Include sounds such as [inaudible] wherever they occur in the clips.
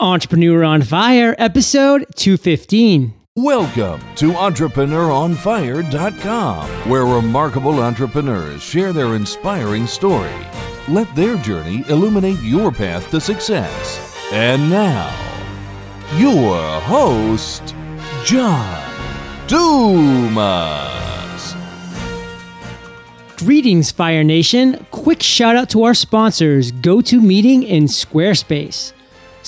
Entrepreneur on Fire, episode 215. Welcome to EntrepreneurOnFire.com, where remarkable entrepreneurs share their inspiring story. Let their journey illuminate your path to success. And now, your host, John Dumas. Greetings, Fire Nation. Quick shout out to our sponsors, GoToMeeting and Squarespace.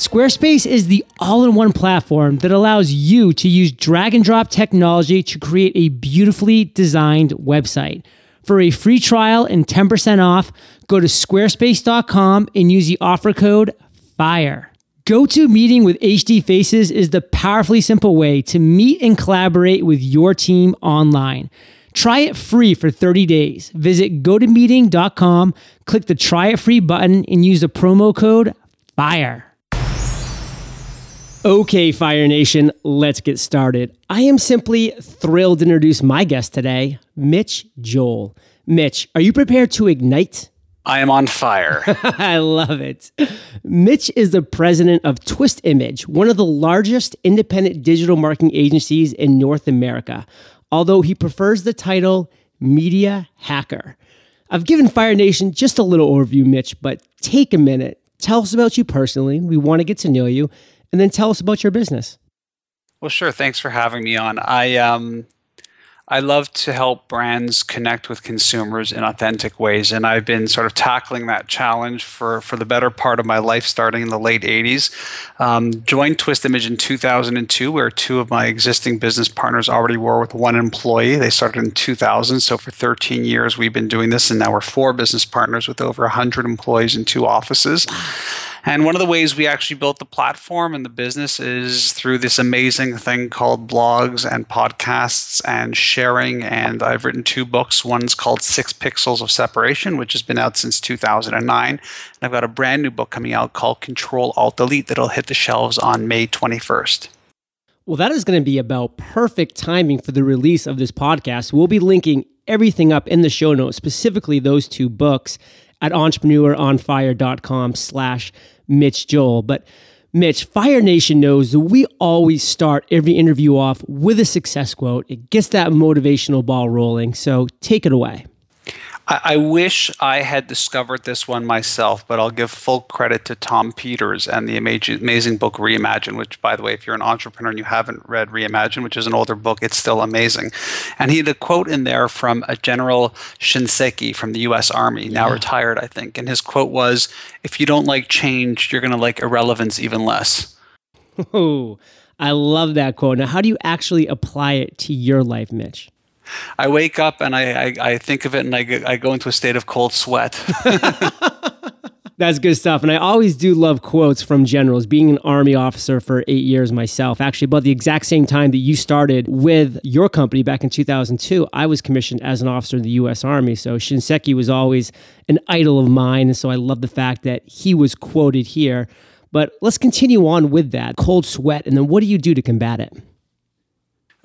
Squarespace is the all in one platform that allows you to use drag and drop technology to create a beautifully designed website. For a free trial and 10% off, go to squarespace.com and use the offer code FIRE. GoToMeeting with HD Faces is the powerfully simple way to meet and collaborate with your team online. Try it free for 30 days. Visit gotomeeting.com, click the try it free button, and use the promo code FIRE. Okay, Fire Nation, let's get started. I am simply thrilled to introduce my guest today, Mitch Joel. Mitch, are you prepared to ignite? I am on fire. [laughs] I love it. Mitch is the president of Twist Image, one of the largest independent digital marketing agencies in North America, although he prefers the title Media Hacker. I've given Fire Nation just a little overview, Mitch, but take a minute. Tell us about you personally. We want to get to know you and then tell us about your business. Well, sure. Thanks for having me on. I um, I love to help brands connect with consumers in authentic ways, and I've been sort of tackling that challenge for for the better part of my life, starting in the late '80s. Um, joined Twist Image in 2002, where two of my existing business partners already were with one employee. They started in 2000, so for 13 years we've been doing this, and now we're four business partners with over 100 employees in two offices. And one of the ways we actually built the platform and the business is through this amazing thing called blogs and podcasts and sharing. And I've written two books. One's called Six Pixels of Separation, which has been out since 2009. And I've got a brand new book coming out called Control Alt Delete that'll hit the shelves on May 21st. Well, that is going to be about perfect timing for the release of this podcast. We'll be linking everything up in the show notes, specifically those two books at entrepreneuronfire.com slash Mitch Joel. But Mitch, Fire Nation knows that we always start every interview off with a success quote. It gets that motivational ball rolling. So take it away. I, I wish I had discovered this one myself, but I'll give full credit to Tom Peters and the amazing, amazing book Reimagine, which, by the way, if you're an entrepreneur and you haven't read Reimagine, which is an older book, it's still amazing. And he had a quote in there from a General Shinseki from the U.S. Army, now yeah. retired, I think. And his quote was, If you don't like change, you're going to like irrelevance even less. Oh, I love that quote. Now, how do you actually apply it to your life, Mitch? I wake up and I, I, I think of it and I, I go into a state of cold sweat. [laughs] That's good stuff. And I always do love quotes from generals. Being an Army officer for eight years myself, actually, about the exact same time that you started with your company back in 2002, I was commissioned as an officer in the U.S. Army. So Shinseki was always an idol of mine. And so I love the fact that he was quoted here. But let's continue on with that cold sweat. And then what do you do to combat it?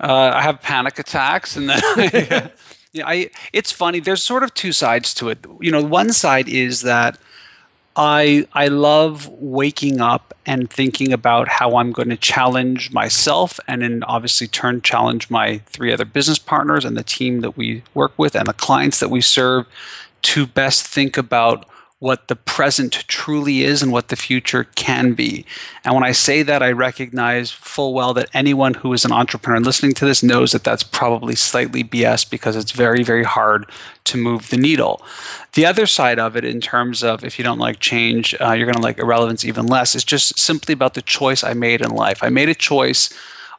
Uh, I have panic attacks, and then [laughs] [laughs] I, yeah, I. It's funny. There's sort of two sides to it. You know, one side is that I I love waking up and thinking about how I'm going to challenge myself, and then obviously turn challenge my three other business partners and the team that we work with and the clients that we serve to best think about what the present truly is and what the future can be. And when I say that, I recognize full well that anyone who is an entrepreneur and listening to this knows that that's probably slightly BS because it's very, very hard to move the needle. The other side of it, in terms of if you don't like change, uh, you're going to like irrelevance even less, is just simply about the choice I made in life. I made a choice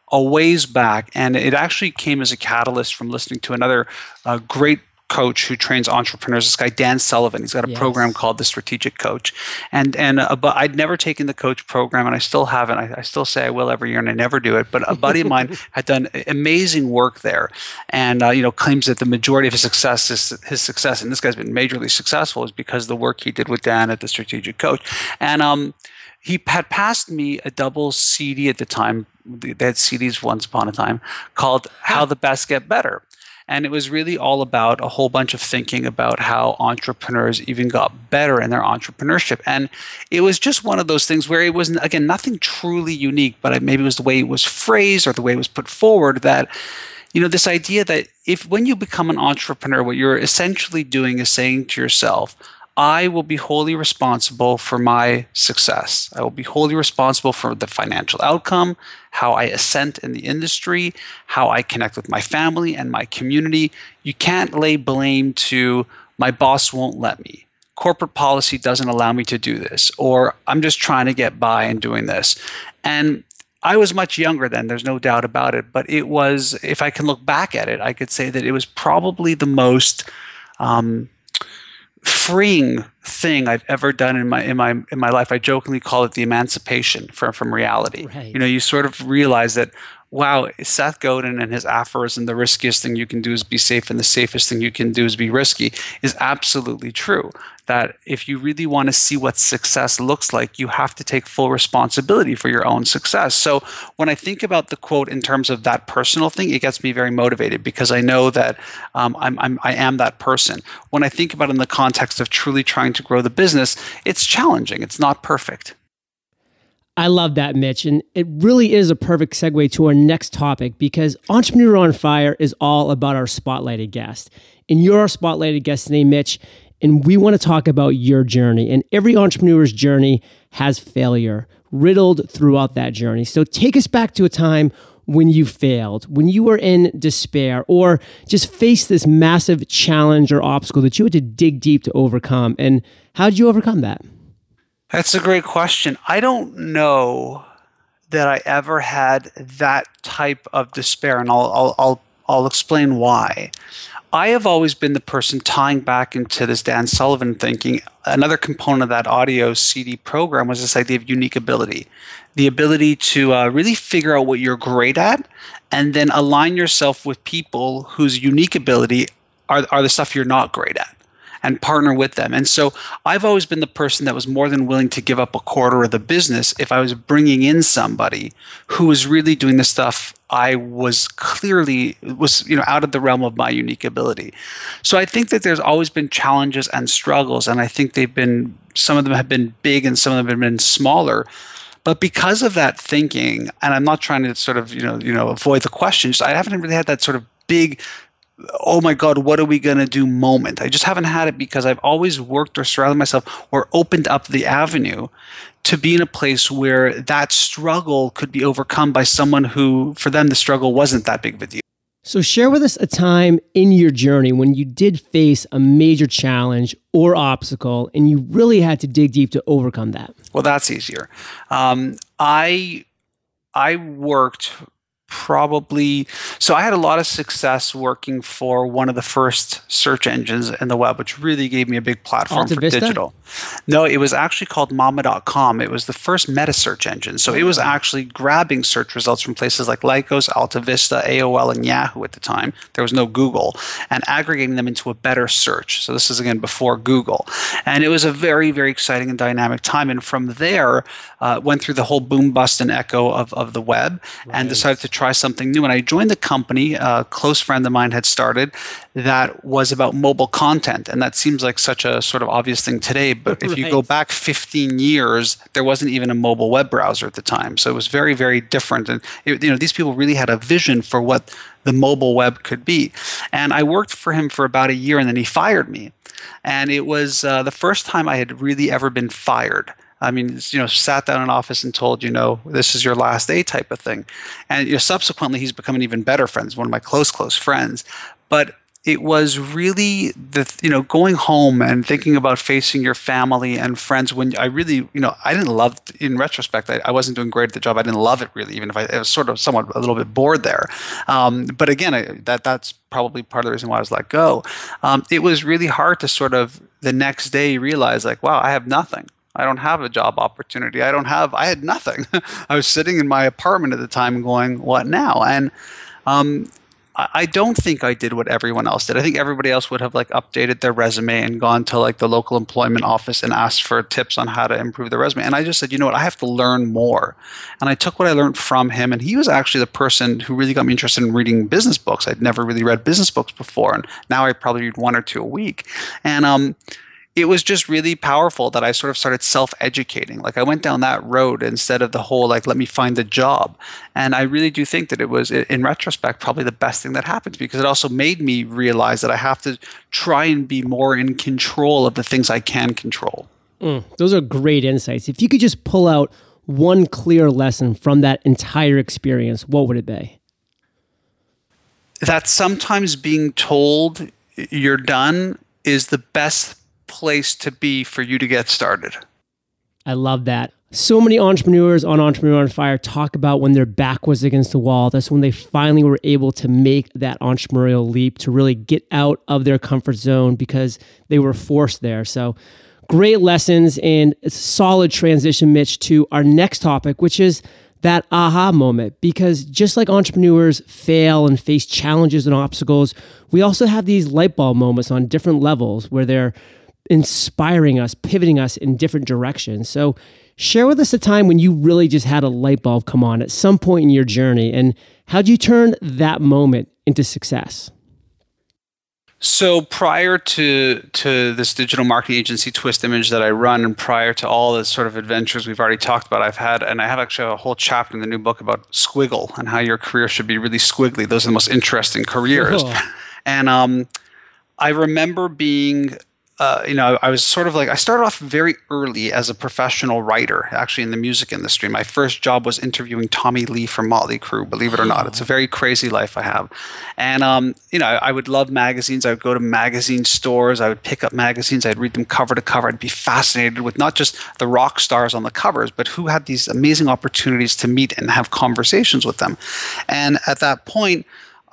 a ways back, and it actually came as a catalyst from listening to another uh, great coach who trains entrepreneurs. This guy Dan Sullivan. He's got a yes. program called the Strategic Coach, and and uh, but I'd never taken the coach program, and I still haven't. I, I, still say I will every year, and I never do it. But a buddy of mine [laughs] had done amazing work there, and uh, you know claims that the majority of his success is his success, and this guy's been majorly successful is because the work he did with Dan at the Strategic Coach, and um. He had passed me a double CD at the time. They had CDs once upon a time called "How the Best Get Better," And it was really all about a whole bunch of thinking about how entrepreneurs even got better in their entrepreneurship. And it was just one of those things where it was, again, nothing truly unique, but maybe it was the way it was phrased or the way it was put forward that you know this idea that if when you become an entrepreneur what you're essentially doing is saying to yourself I will be wholly responsible for my success. I will be wholly responsible for the financial outcome, how I ascend in the industry, how I connect with my family and my community. You can't lay blame to my boss won't let me. Corporate policy doesn't allow me to do this, or I'm just trying to get by and doing this. And I was much younger then, there's no doubt about it. But it was, if I can look back at it, I could say that it was probably the most um, freeing thing I've ever done in my in my in my life. I jokingly call it the emancipation from from reality. Right. You know, you sort of realize that wow, Seth Godin and his aphorism, the riskiest thing you can do is be safe and the safest thing you can do is be risky, is absolutely true. That if you really want to see what success looks like, you have to take full responsibility for your own success. So when I think about the quote in terms of that personal thing, it gets me very motivated because I know that um, I'm, I'm, I am that person. When I think about it in the context of truly trying to grow the business, it's challenging, it's not perfect. I love that, Mitch. And it really is a perfect segue to our next topic because Entrepreneur on Fire is all about our spotlighted guest. And you're our spotlighted guest today, Mitch. And we want to talk about your journey. And every entrepreneur's journey has failure riddled throughout that journey. So take us back to a time when you failed, when you were in despair, or just faced this massive challenge or obstacle that you had to dig deep to overcome. And how did you overcome that? That's a great question. I don't know that I ever had that type of despair, and I'll, I'll, I'll, I'll explain why. I have always been the person tying back into this Dan Sullivan thinking. Another component of that audio CD program was this idea of unique ability the ability to uh, really figure out what you're great at and then align yourself with people whose unique ability are, are the stuff you're not great at and partner with them. And so I've always been the person that was more than willing to give up a quarter of the business if I was bringing in somebody who was really doing the stuff I was clearly was you know out of the realm of my unique ability. So I think that there's always been challenges and struggles and I think they've been some of them have been big and some of them have been smaller. But because of that thinking, and I'm not trying to sort of you know you know avoid the questions, I haven't really had that sort of big oh my god what are we going to do moment? I just haven't had it because i've always worked or surrounded myself or opened up the avenue to be in a place where that struggle could be overcome by someone who for them the struggle wasn't that big of a deal. So share with us a time in your journey when you did face a major challenge or obstacle and you really had to dig deep to overcome that. Well that's easier. Um, i i worked probably so i had a lot of success working for one of the first search engines in the web which really gave me a big platform Alta for Vista? digital. No it was actually called mamma.com it was the first meta search engine. So it was actually grabbing search results from places like lycos alta vista aol and yahoo at the time. There was no google and aggregating them into a better search. So this is again before google. And it was a very very exciting and dynamic time. And from there uh, went through the whole boom bust and echo of, of the web right. and decided to try something new. And I joined the company, a close friend of mine had started that was about mobile content. And that seems like such a sort of obvious thing today. But if you go back 15 years, there wasn't even a mobile web browser at the time. So it was very, very different. And it, you know, these people really had a vision for what the mobile web could be. And I worked for him for about a year and then he fired me. And it was uh, the first time I had really ever been fired. I mean, you know, sat down in office and told, you know, this is your last day type of thing. And you know, subsequently, he's become an even better friend, one of my close, close friends. But it was really the you know going home and thinking about facing your family and friends when I really you know I didn't love in retrospect I, I wasn't doing great at the job I didn't love it really even if I, I was sort of somewhat a little bit bored there um, but again I, that that's probably part of the reason why I was let go um, it was really hard to sort of the next day realize like wow I have nothing I don't have a job opportunity. I don't have, I had nothing. [laughs] I was sitting in my apartment at the time going, what now? And um, I don't think I did what everyone else did. I think everybody else would have like updated their resume and gone to like the local employment office and asked for tips on how to improve their resume. And I just said, you know what, I have to learn more. And I took what I learned from him. And he was actually the person who really got me interested in reading business books. I'd never really read business books before. And now I probably read one or two a week. And um, it was just really powerful that I sort of started self educating. Like I went down that road instead of the whole, like, let me find the job. And I really do think that it was, in retrospect, probably the best thing that happened because it also made me realize that I have to try and be more in control of the things I can control. Mm, those are great insights. If you could just pull out one clear lesson from that entire experience, what would it be? That sometimes being told you're done is the best place to be for you to get started. I love that. So many entrepreneurs on Entrepreneur on Fire talk about when their back was against the wall. That's when they finally were able to make that entrepreneurial leap to really get out of their comfort zone because they were forced there. So, great lessons and solid transition, Mitch, to our next topic, which is that aha moment. Because just like entrepreneurs fail and face challenges and obstacles, we also have these light bulb moments on different levels where they're inspiring us, pivoting us in different directions. So, share with us a time when you really just had a light bulb come on at some point in your journey, and how'd you turn that moment into success? So prior to to this digital marketing agency Twist Image that I run, and prior to all the sort of adventures we've already talked about, I've had, and I have actually a whole chapter in the new book about squiggle and how your career should be really squiggly. Those are the most interesting careers. Cool. And um, I remember being uh, you know, I was sort of like I started off very early as a professional writer, actually in the music industry. My first job was interviewing Tommy Lee from Motley Crue. Believe it or not, it's a very crazy life I have. And um, you know, I, I would love magazines. I would go to magazine stores. I would pick up magazines. I'd read them cover to cover. I'd be fascinated with not just the rock stars on the covers, but who had these amazing opportunities to meet and have conversations with them. And at that point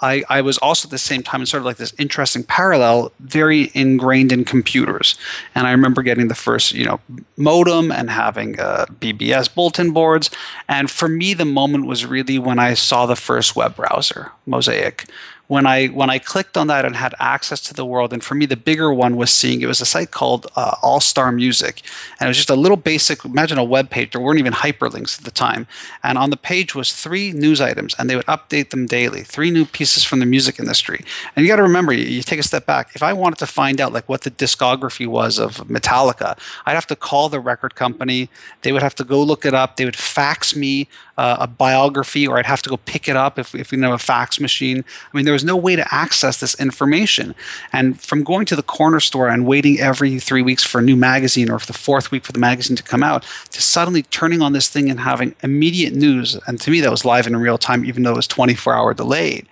I, I was also at the same time in sort of like this interesting parallel, very ingrained in computers. And I remember getting the first, you know, modem and having uh, BBS bulletin boards. And for me, the moment was really when I saw the first web browser, Mosaic when I when I clicked on that and had access to the world, and for me the bigger one was seeing it was a site called uh, All Star Music, and it was just a little basic. Imagine a web page. There weren't even hyperlinks at the time, and on the page was three news items, and they would update them daily. Three new pieces from the music industry, and you got to remember, you, you take a step back. If I wanted to find out like what the discography was of Metallica, I'd have to call the record company. They would have to go look it up. They would fax me uh, a biography, or I'd have to go pick it up if, if we didn't have a fax machine. I mean, there was no way to access this information. And from going to the corner store and waiting every three weeks for a new magazine, or for the fourth week for the magazine to come out, to suddenly turning on this thing and having immediate news, and to me that was live in real time, even though it was 24 hour delayed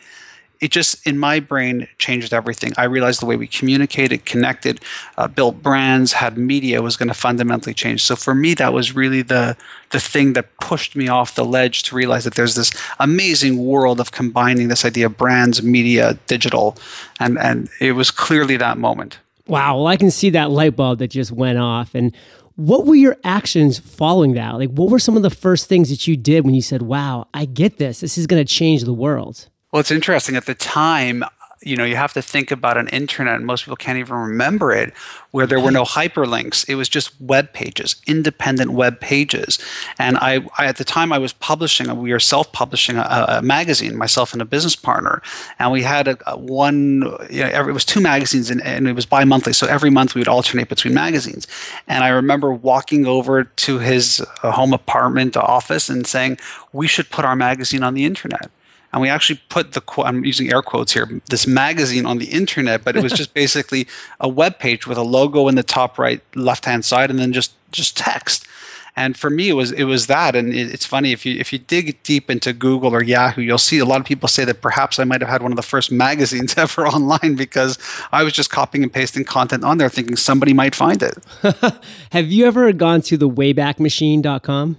it just in my brain changed everything. I realized the way we communicated, connected, uh, built brands, had media was going to fundamentally change. So for me, that was really the the thing that pushed me off the ledge to realize that there's this amazing world of combining this idea of brands, media, digital, and and it was clearly that moment. Wow, well, I can see that light bulb that just went off. And what were your actions following that? Like, what were some of the first things that you did when you said, "Wow, I get this. This is going to change the world"? Well, it's interesting. At the time, you know, you have to think about an internet, and most people can't even remember it, where there were no hyperlinks. It was just web pages, independent web pages. And I, I at the time, I was publishing. We were self-publishing a, a, magazine, myself and a business partner, and we had a, a one. You know, every, it was two magazines, and, and it was bi-monthly. So every month we would alternate between magazines. And I remember walking over to his uh, home apartment office and saying, "We should put our magazine on the internet." And we actually put the I'm using air quotes here this magazine on the internet, but it was just [laughs] basically a web page with a logo in the top right left hand side, and then just just text. And for me, it was it was that. And it, it's funny if you if you dig deep into Google or Yahoo, you'll see a lot of people say that perhaps I might have had one of the first magazines [laughs] ever online because I was just copying and pasting content on there, thinking somebody might find it. [laughs] have you ever gone to the waybackmachine.com?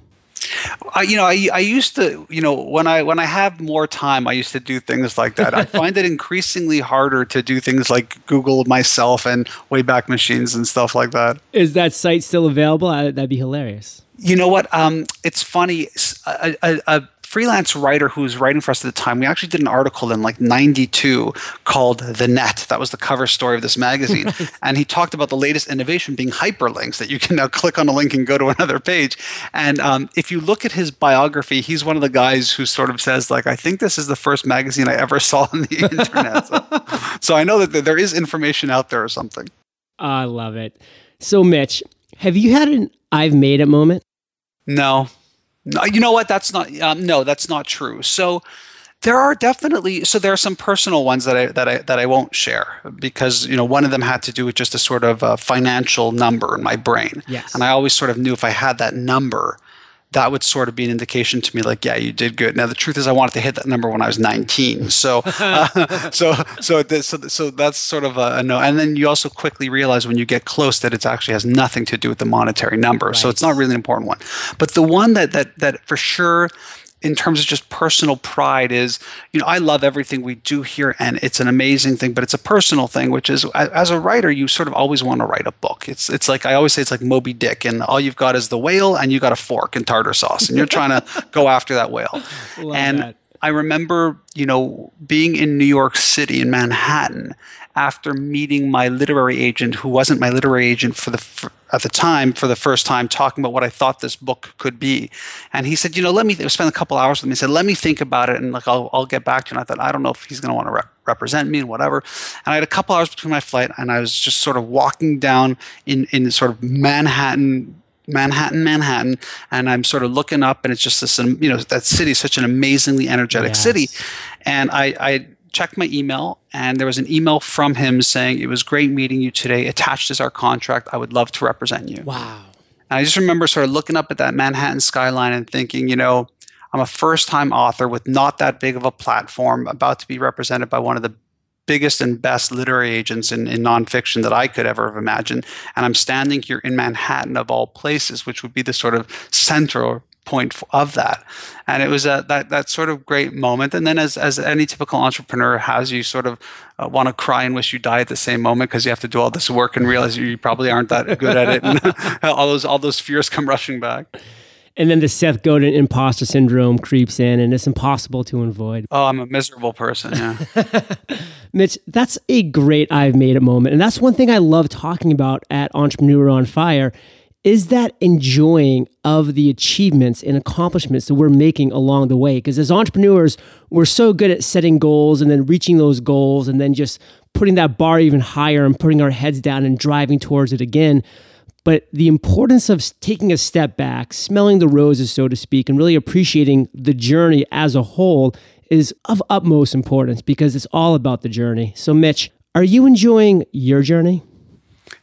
I, you know, I, I used to, you know, when I when I have more time, I used to do things like that. I find it increasingly harder to do things like Google myself and Wayback Machines and stuff like that. Is that site still available? That'd be hilarious. You know what? Um, it's funny. A, a, a freelance writer who was writing for us at the time. We actually did an article in like 92 called The Net. That was the cover story of this magazine. [laughs] and he talked about the latest innovation being hyperlinks that you can now [laughs] click on a link and go to another page. And um, if you look at his biography, he's one of the guys who sort of says, like, I think this is the first magazine I ever saw on the [laughs] internet. so, so I know that there is information out there or something. I love it. So, Mitch, have you had an I've made it moment? No, no, you know what? That's not. Um, no, that's not true. So there are definitely so there are some personal ones that I that I that I won't share because you know one of them had to do with just a sort of a financial number in my brain. Yes. And I always sort of knew if I had that number, that would sort of be an indication to me like yeah you did good. Now the truth is i wanted to hit that number when i was 19 so [laughs] uh, so so, so so that's sort of a, a, no. And then you also quickly realize when you get close that it actually has nothing to do with the monetary number. Right. so it's not really an important one. But the one that that that for sure in terms of just personal pride is you know i love everything we do here and it's an amazing thing but it's a personal thing which is as a writer you sort of always want to write a book it's it's like i always say it's like moby dick and all you've got is the whale and you got a fork and tartar sauce and you're trying to [laughs] go after that whale love and that. i remember you know being in new york city in manhattan after meeting my literary agent who wasn't my literary agent for the for, at the time for the first time talking about what I thought this book could be. And he said, you know, let me spend a couple hours with me. He said, let me think about it and like I'll, I'll get back to you. And I thought, I don't know if he's going to want to rep- represent me and whatever. And I had a couple hours between my flight and I was just sort of walking down in, in sort of Manhattan Manhattan, Manhattan, and I'm sort of looking up, and it's just this, you know, that city is such an amazingly energetic yes. city, and I, I checked my email and there was an email from him saying it was great meeting you today. Attached is our contract. I would love to represent you. Wow. And i just remember sort of looking up at that manhattan skyline and thinking you know i'm a first time author with not that big of a platform about to be represented by one of the biggest and best literary agents in, in nonfiction that I could ever have imagined. And I'm standing here in Manhattan, of all places, which would be the sort of central point of that. And it was a, that that sort of great moment. And then as as any typical entrepreneur has you sort of uh, want to cry and wish you die at the same moment because you have to do all this work and realize you probably aren't that good at it. And [laughs] all those all those fears come rushing back. And then the Seth Godin imposter syndrome creeps in, and it's impossible to avoid. Oh, I'm a miserable person. Yeah, [laughs] Mitch, that's a great I've made it moment, and that's one thing I love talking about at Entrepreneur on Fire is that enjoying of the achievements and accomplishments that we're making along the way. Because as entrepreneurs, we're so good at setting goals and then reaching those goals and then just putting that bar even higher and putting our heads down and driving towards it again. But the importance of taking a step back, smelling the roses, so to speak, and really appreciating the journey as a whole is of utmost importance because it's all about the journey. So, Mitch, are you enjoying your journey?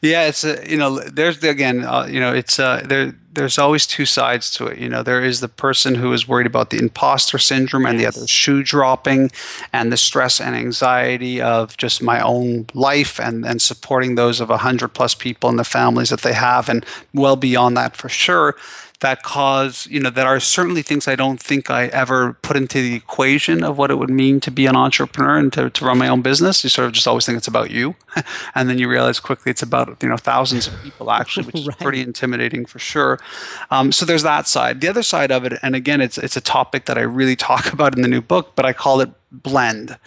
Yeah, it's a, you know there's again uh, you know it's uh, there there's always two sides to it. You know there is the person who is worried about the imposter syndrome and yes. the other shoe dropping and the stress and anxiety of just my own life and and supporting those of a hundred plus people and the families that they have and well beyond that for sure that cause, you know, that are certainly things I don't think I ever put into the equation of what it would mean to be an entrepreneur and to, to run my own business. You sort of just always think it's about you. [laughs] and then you realize quickly it's about, you know, thousands of people actually, which [laughs] right. is pretty intimidating for sure. Um, so there's that side. The other side of it, and again, it's, it's a topic that I really talk [laughs] about in the new book, but I call it blend.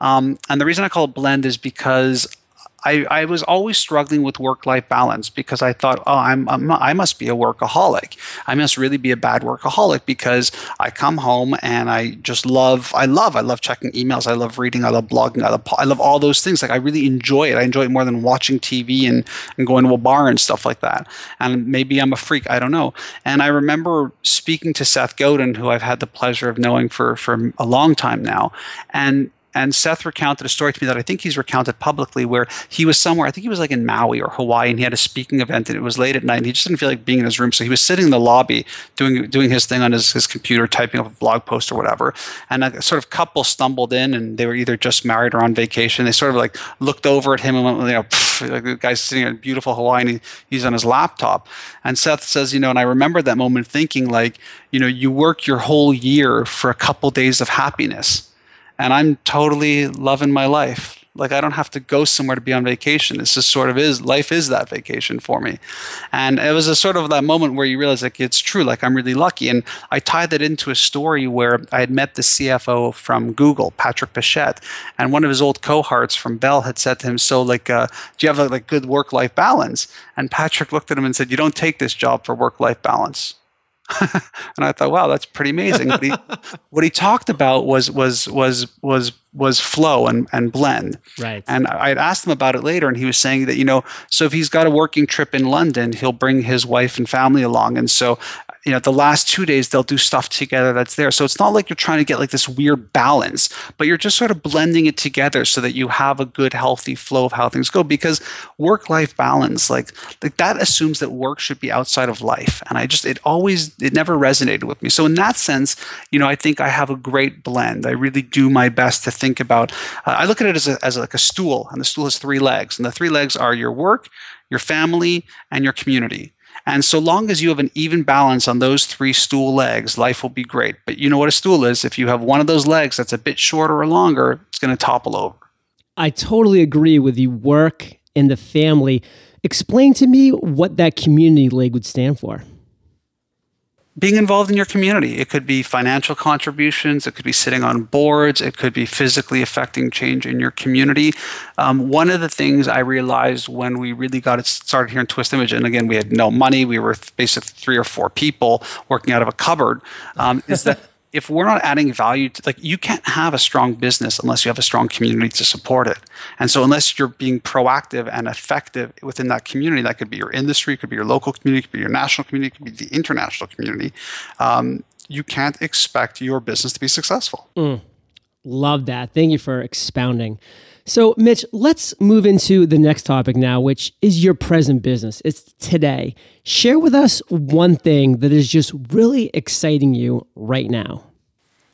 Um, and the reason I call it blend is because I, I was always struggling with work life balance because I thought, oh, I'm, I'm I must be a workaholic. I must really be a bad workaholic because I come home and I just love, I love, I love checking emails. I love reading. I love blogging. I love, I love all those things. Like I really enjoy it. I enjoy it more than watching TV and, and going to a bar and stuff like that. And maybe I'm a freak. I don't know. And I remember speaking to Seth Godin, who I've had the pleasure of knowing for, for a long time now. And and Seth recounted a story to me that I think he's recounted publicly where he was somewhere, I think he was like in Maui or Hawaii, and he had a speaking event and it was late at night and he just didn't feel like being in his room. So he was sitting in the lobby doing doing his thing on his, his computer, typing up a blog post or whatever. And a sort of couple stumbled in and they were either just married or on vacation. They sort of like looked over at him and went, you know, like the guy's sitting in beautiful Hawaii and he, he's on his laptop. And Seth says, you know, and I remember that moment thinking like, you know, you work your whole year for a couple days of happiness and I'm totally loving my life. Like I don't have to go somewhere to be on vacation. This just sort of is life is that vacation for me. And it was a sort of that moment where you realize like it's true, like I'm really lucky. And I tied that into a story where I had met the CFO from Google, Patrick Pichette, and one of his old cohorts from Bell had said to him, "So like, uh, do you have a like good work-life balance?" And Patrick looked at him and said, "You don't take this job for work-life balance." [laughs] and I thought, wow, that's pretty amazing. what, he, [laughs] what he talked about was was was was was flow and, and blend. Right. And I had asked him about it later, and he was saying that you know, so if he's got a working trip in London, he'll bring his wife and family along, and so you know the last two days they'll do stuff together that's there. So it's not like you're trying to get like this weird balance but you're just sort of blending it together so that you have a good healthy flow of how things go because work life balance like like that assumes that work should be outside of life and i just it always it never resonated with me. So in that sense you know i think i have a great blend. I really do my best to think about uh, i look at it as, a, as like a stool and the stool has three legs and the three legs are your work your family and your community and so long as you have an even balance on those three stool legs, life will be great. But you know what a stool is? If you have one of those legs that's a bit shorter or longer, it's going to topple over. I totally agree with the work and the family. Explain to me what that community leg would stand for being involved in your community. It could be financial contributions, it could be sitting on boards, it could be physically affecting change in your community. Um, one of the things I realized when we really got it started here in Twist Image, and again, we had no money, we were basically three or four people working out of a cupboard, um, is that [laughs] if we're not adding value to like you can't have a strong business unless you have a strong community to support it. And so unless you're being proactive and effective within that community that could be your industry could be your local community could be your national community could be the international community um, you can't expect your business to be successful. Mm, love that. Thank you for expounding so, Mitch, let's move into the next topic now, which is your present business. It's today. Share with us one thing that is just really exciting you right now.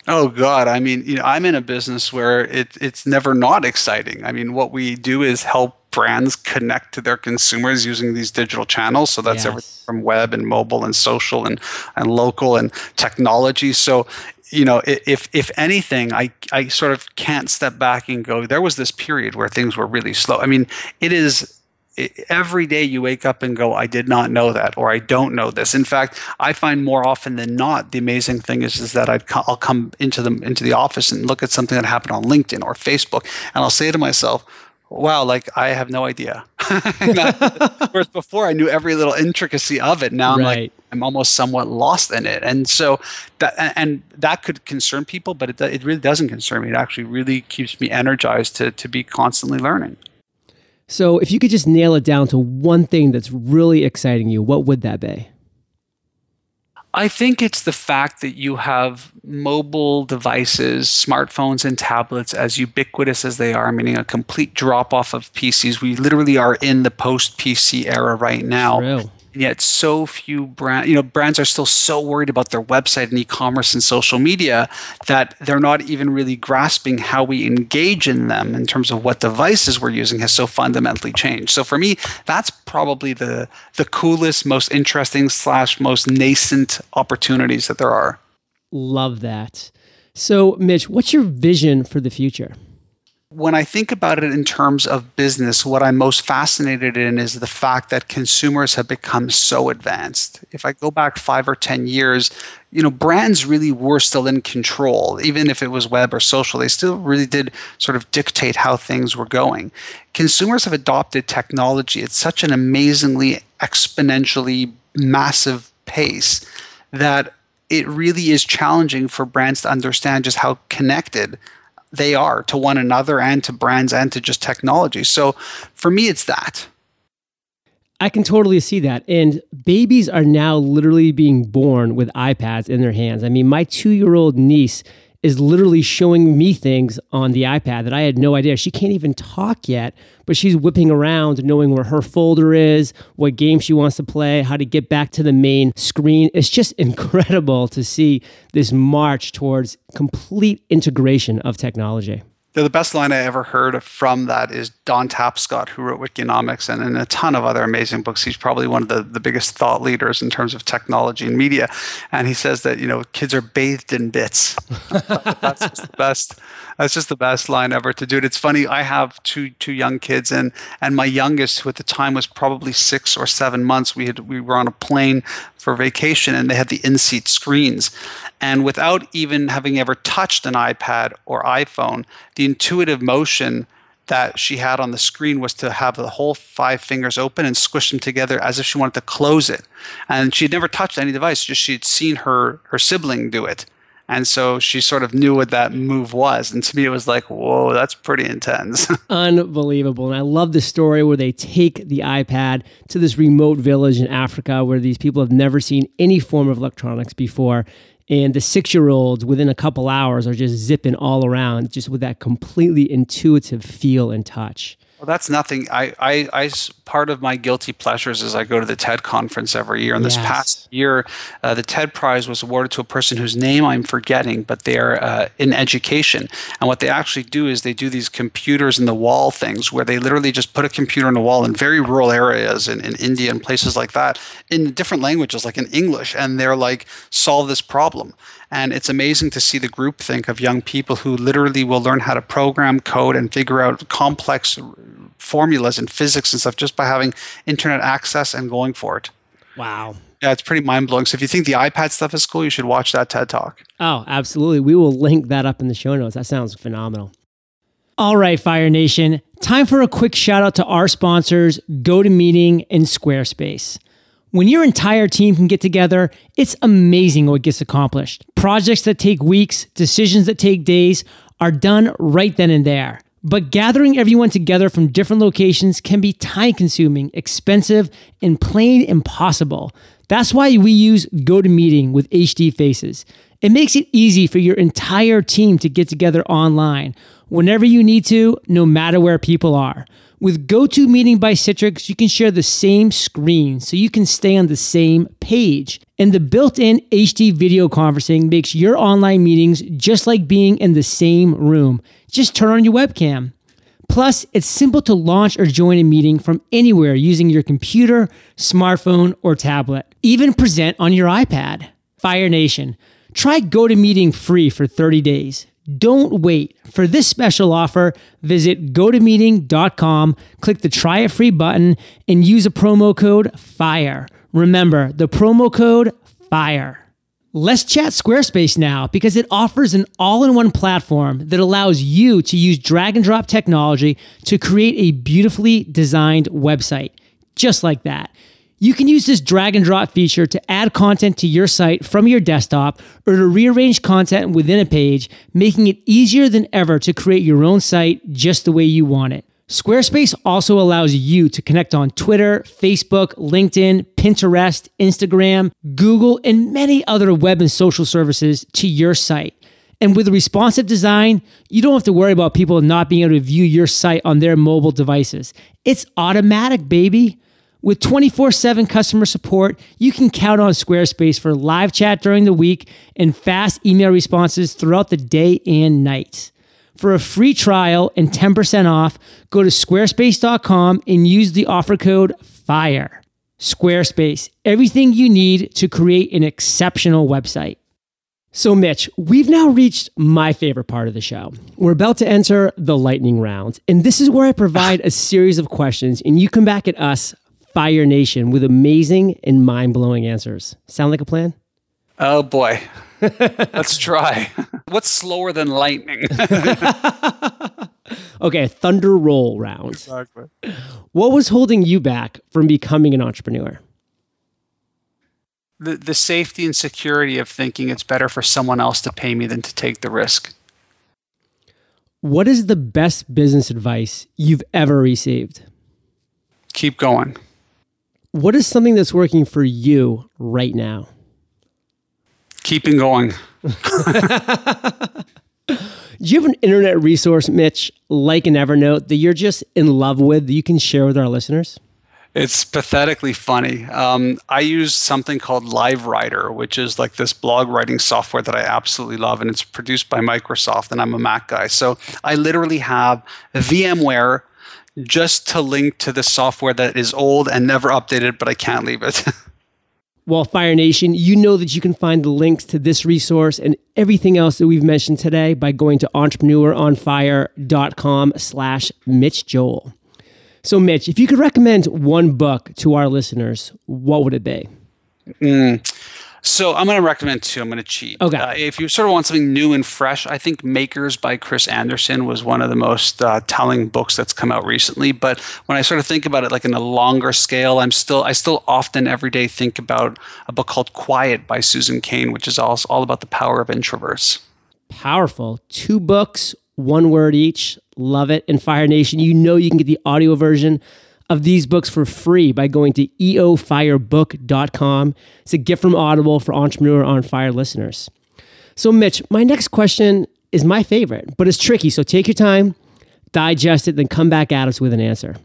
Oh God! I mean, you know, I'm in a business where it, it's never not exciting. I mean, what we do is help brands connect to their consumers using these digital channels. So that's yes. everything from web and mobile and social and and local and technology. So you know, if if anything, I I sort of can't step back and go. There was this period where things were really slow. I mean, it is every day you wake up and go, I did not know that, or I don't know this. In fact, I find more often than not, the amazing thing is, is that i will come into the into the office and look at something that happened on LinkedIn or Facebook, and I'll say to myself, wow, like I have no idea. [laughs] Whereas before I knew every little intricacy of it. Now I'm right. like, I'm almost somewhat lost in it. And so that, and that could concern people, but it, it really doesn't concern me. It actually really keeps me energized to, to be constantly learning. So if you could just nail it down to one thing that's really exciting you, what would that be? I think it's the fact that you have mobile devices, smartphones, and tablets as ubiquitous as they are, meaning a complete drop off of PCs. We literally are in the post PC era right now. True yet so few brands, you know brands are still so worried about their website and e-commerce and social media that they're not even really grasping how we engage in them in terms of what devices we're using has so fundamentally changed. So for me that's probably the the coolest most interesting slash most nascent opportunities that there are. Love that. So mitch what's your vision for the future when I think about it in terms of business, what I'm most fascinated in is the fact that consumers have become so advanced. If I go back five or 10 years, you know, brands really were still in control. Even if it was web or social, they still really did sort of dictate how things were going. Consumers have adopted technology at such an amazingly exponentially massive pace that it really is challenging for brands to understand just how connected they are to one another and to brands and to just technology. So for me, it's that. I can totally see that. And babies are now literally being born with iPads in their hands. I mean, my two year old niece is literally showing me things on the iPad that I had no idea. She can't even talk yet, but she's whipping around knowing where her folder is, what game she wants to play, how to get back to the main screen. It's just [laughs] incredible to see this march towards complete integration of technology. The best line I ever heard from that is Don Tapscott, who wrote Wikinomics and, and a ton of other amazing books. He's probably one of the, the biggest thought leaders in terms of technology and media. And he says that, you know, kids are bathed in bits. [laughs] That's just the best. That's just the best line ever to do it. It's funny. I have two two young kids, and and my youngest, who at the time was probably six or seven months, we had we were on a plane for vacation, and they had the in seat screens, and without even having ever touched an iPad or iPhone, the intuitive motion that she had on the screen was to have the whole five fingers open and squish them together as if she wanted to close it. And she had never touched any device, just she had seen her her sibling do it. And so she sort of knew what that move was. And to me, it was like, whoa, that's pretty intense. [laughs] Unbelievable. And I love the story where they take the iPad to this remote village in Africa where these people have never seen any form of electronics before. And the six year olds within a couple hours are just zipping all around, just with that completely intuitive feel and touch. Well, that's nothing. I, I, I, part of my guilty pleasures is I go to the TED conference every year. And this yes. past year, uh, the TED Prize was awarded to a person whose name I'm forgetting, but they're uh, in education. And what they actually do is they do these computers in the wall things where they literally just put a computer in the wall in very rural areas in, in India and places like that in different languages, like in English. And they're like, solve this problem. And it's amazing to see the groupthink of young people who literally will learn how to program, code, and figure out complex formulas in physics and stuff just by having internet access and going for it. Wow. Yeah, it's pretty mind blowing. So if you think the iPad stuff is cool, you should watch that TED Talk. Oh, absolutely. We will link that up in the show notes. That sounds phenomenal. All right, Fire Nation, time for a quick shout out to our sponsors, GoToMeeting and Squarespace. When your entire team can get together, it's amazing what gets accomplished. Projects that take weeks, decisions that take days are done right then and there. But gathering everyone together from different locations can be time consuming, expensive, and plain impossible. That's why we use GoToMeeting with HD Faces. It makes it easy for your entire team to get together online whenever you need to, no matter where people are. With GoToMeeting by Citrix, you can share the same screen so you can stay on the same page. And the built in HD video conferencing makes your online meetings just like being in the same room. Just turn on your webcam. Plus, it's simple to launch or join a meeting from anywhere using your computer, smartphone, or tablet. Even present on your iPad. Fire Nation, try GoToMeeting free for 30 days. Don't wait. For this special offer, visit gotomeeting.com, click the try it free button, and use a promo code FIRE. Remember, the promo code FIRE. Let's chat Squarespace now because it offers an all in one platform that allows you to use drag and drop technology to create a beautifully designed website. Just like that. You can use this drag and drop feature to add content to your site from your desktop or to rearrange content within a page, making it easier than ever to create your own site just the way you want it. Squarespace also allows you to connect on Twitter, Facebook, LinkedIn, Pinterest, Instagram, Google, and many other web and social services to your site. And with responsive design, you don't have to worry about people not being able to view your site on their mobile devices. It's automatic, baby. With 24 7 customer support, you can count on Squarespace for live chat during the week and fast email responses throughout the day and night. For a free trial and 10% off, go to squarespace.com and use the offer code FIRE. Squarespace, everything you need to create an exceptional website. So, Mitch, we've now reached my favorite part of the show. We're about to enter the lightning round. And this is where I provide a series of questions, and you come back at us Fire Nation with amazing and mind blowing answers. Sound like a plan? Oh boy. [laughs] Let's try. [laughs] What's slower than lightning? [laughs] okay, thunder roll round. Exactly. What was holding you back from becoming an entrepreneur? The, the safety and security of thinking it's better for someone else to pay me than to take the risk. What is the best business advice you've ever received? Keep going. What is something that's working for you right now? Keeping going. [laughs] Do you have an internet resource, Mitch, like an Evernote, that you're just in love with that you can share with our listeners? It's pathetically funny. Um, I use something called LiveWriter, which is like this blog writing software that I absolutely love, and it's produced by Microsoft, and I'm a Mac guy. So I literally have VMware just to link to the software that is old and never updated, but I can't leave it. [laughs] well, Fire Nation, you know that you can find the links to this resource and everything else that we've mentioned today by going to entrepreneuronfire.com slash Mitch Joel. So, Mitch, if you could recommend one book to our listeners, what would it be? Mm. So I'm going to recommend two. I'm going to cheat. Okay. Uh, if you sort of want something new and fresh, I think Makers by Chris Anderson was one of the most uh, telling books that's come out recently. But when I sort of think about it, like in a longer scale, I'm still I still often every day think about a book called Quiet by Susan Cain, which is all all about the power of introverts. Powerful. Two books, one word each. Love it. And Fire Nation, you know you can get the audio version of these books for free by going to eofirebook.com. It's a gift from Audible for Entrepreneur on Fire listeners. So, Mitch, my next question is my favorite, but it's tricky. So take your time, digest it, then come back at us with an answer.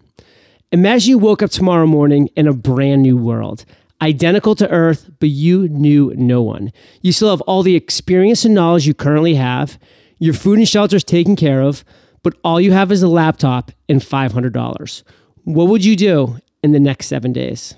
Imagine you woke up tomorrow morning in a brand new world, identical to Earth, but you knew no one. You still have all the experience and knowledge you currently have, your food and shelter is taken care of, but all you have is a laptop and $500. What would you do in the next seven days?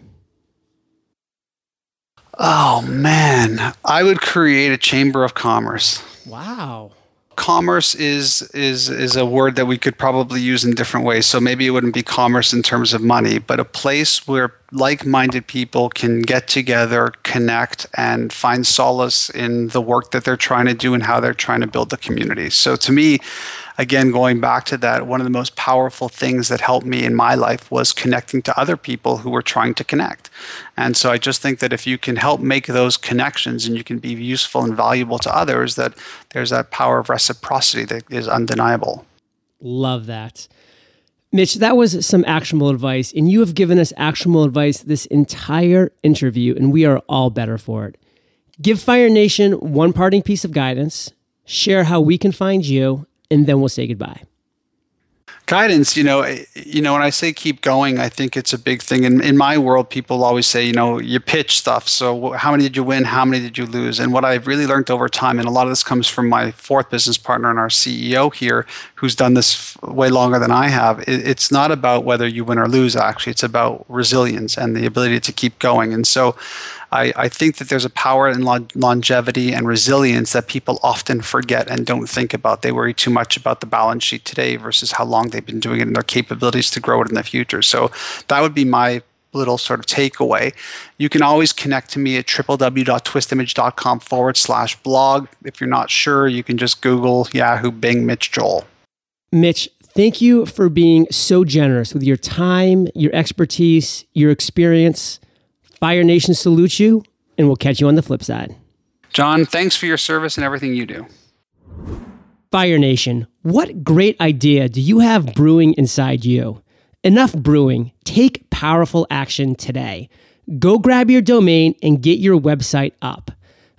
Oh man, I would create a chamber of commerce. Wow. Commerce is is is a word that we could probably use in different ways. So maybe it wouldn't be commerce in terms of money, but a place where like-minded people can get together, connect, and find solace in the work that they're trying to do and how they're trying to build the community. So to me, again, going back to that, one of the most powerful things that helped me in my life was connecting to other people who were trying to connect. And so I just think that if you can help make those connections and you can be useful and valuable to others, that there's that power of reciprocity that is undeniable. Love that. Mitch, that was some actionable advice, and you have given us actionable advice this entire interview, and we are all better for it. Give Fire Nation one parting piece of guidance, share how we can find you, and then we'll say goodbye guidance you know you know when i say keep going i think it's a big thing. In, in my world people always say you know you pitch stuff. So how many did you win? How many did you lose? And what i've really learned over time and a lot of this comes from my fourth business partner and our ceo here who's done this way longer than i have. It, it's not about whether you win or lose actually. It's about resilience and the ability to keep going. And so I, I think that there's a power in lo- longevity and resilience that people often forget and don't think about. They worry too much about the balance sheet today versus how long they've been doing it and their capabilities to grow it in the future. So that would be my little sort of takeaway. You can always connect to me at www.twistimage.com forward slash blog. If you're not sure, you can just Google Yahoo Bing Mitch Joel. Mitch, thank you for being so generous with your time, your expertise, your experience. Fire Nation salutes you, and we'll catch you on the flip side. John, thanks for your service and everything you do. Fire Nation, what great idea do you have brewing inside you? Enough brewing. Take powerful action today. Go grab your domain and get your website up.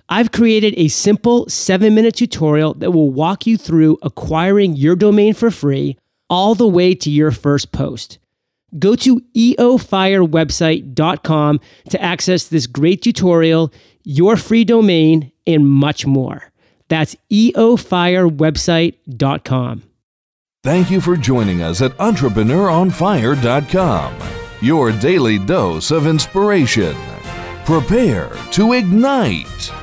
I've created a simple seven minute tutorial that will walk you through acquiring your domain for free all the way to your first post. Go to eofirewebsite.com to access this great tutorial, your free domain, and much more. That's eofirewebsite.com. Thank you for joining us at entrepreneuronfire.com, your daily dose of inspiration. Prepare to ignite.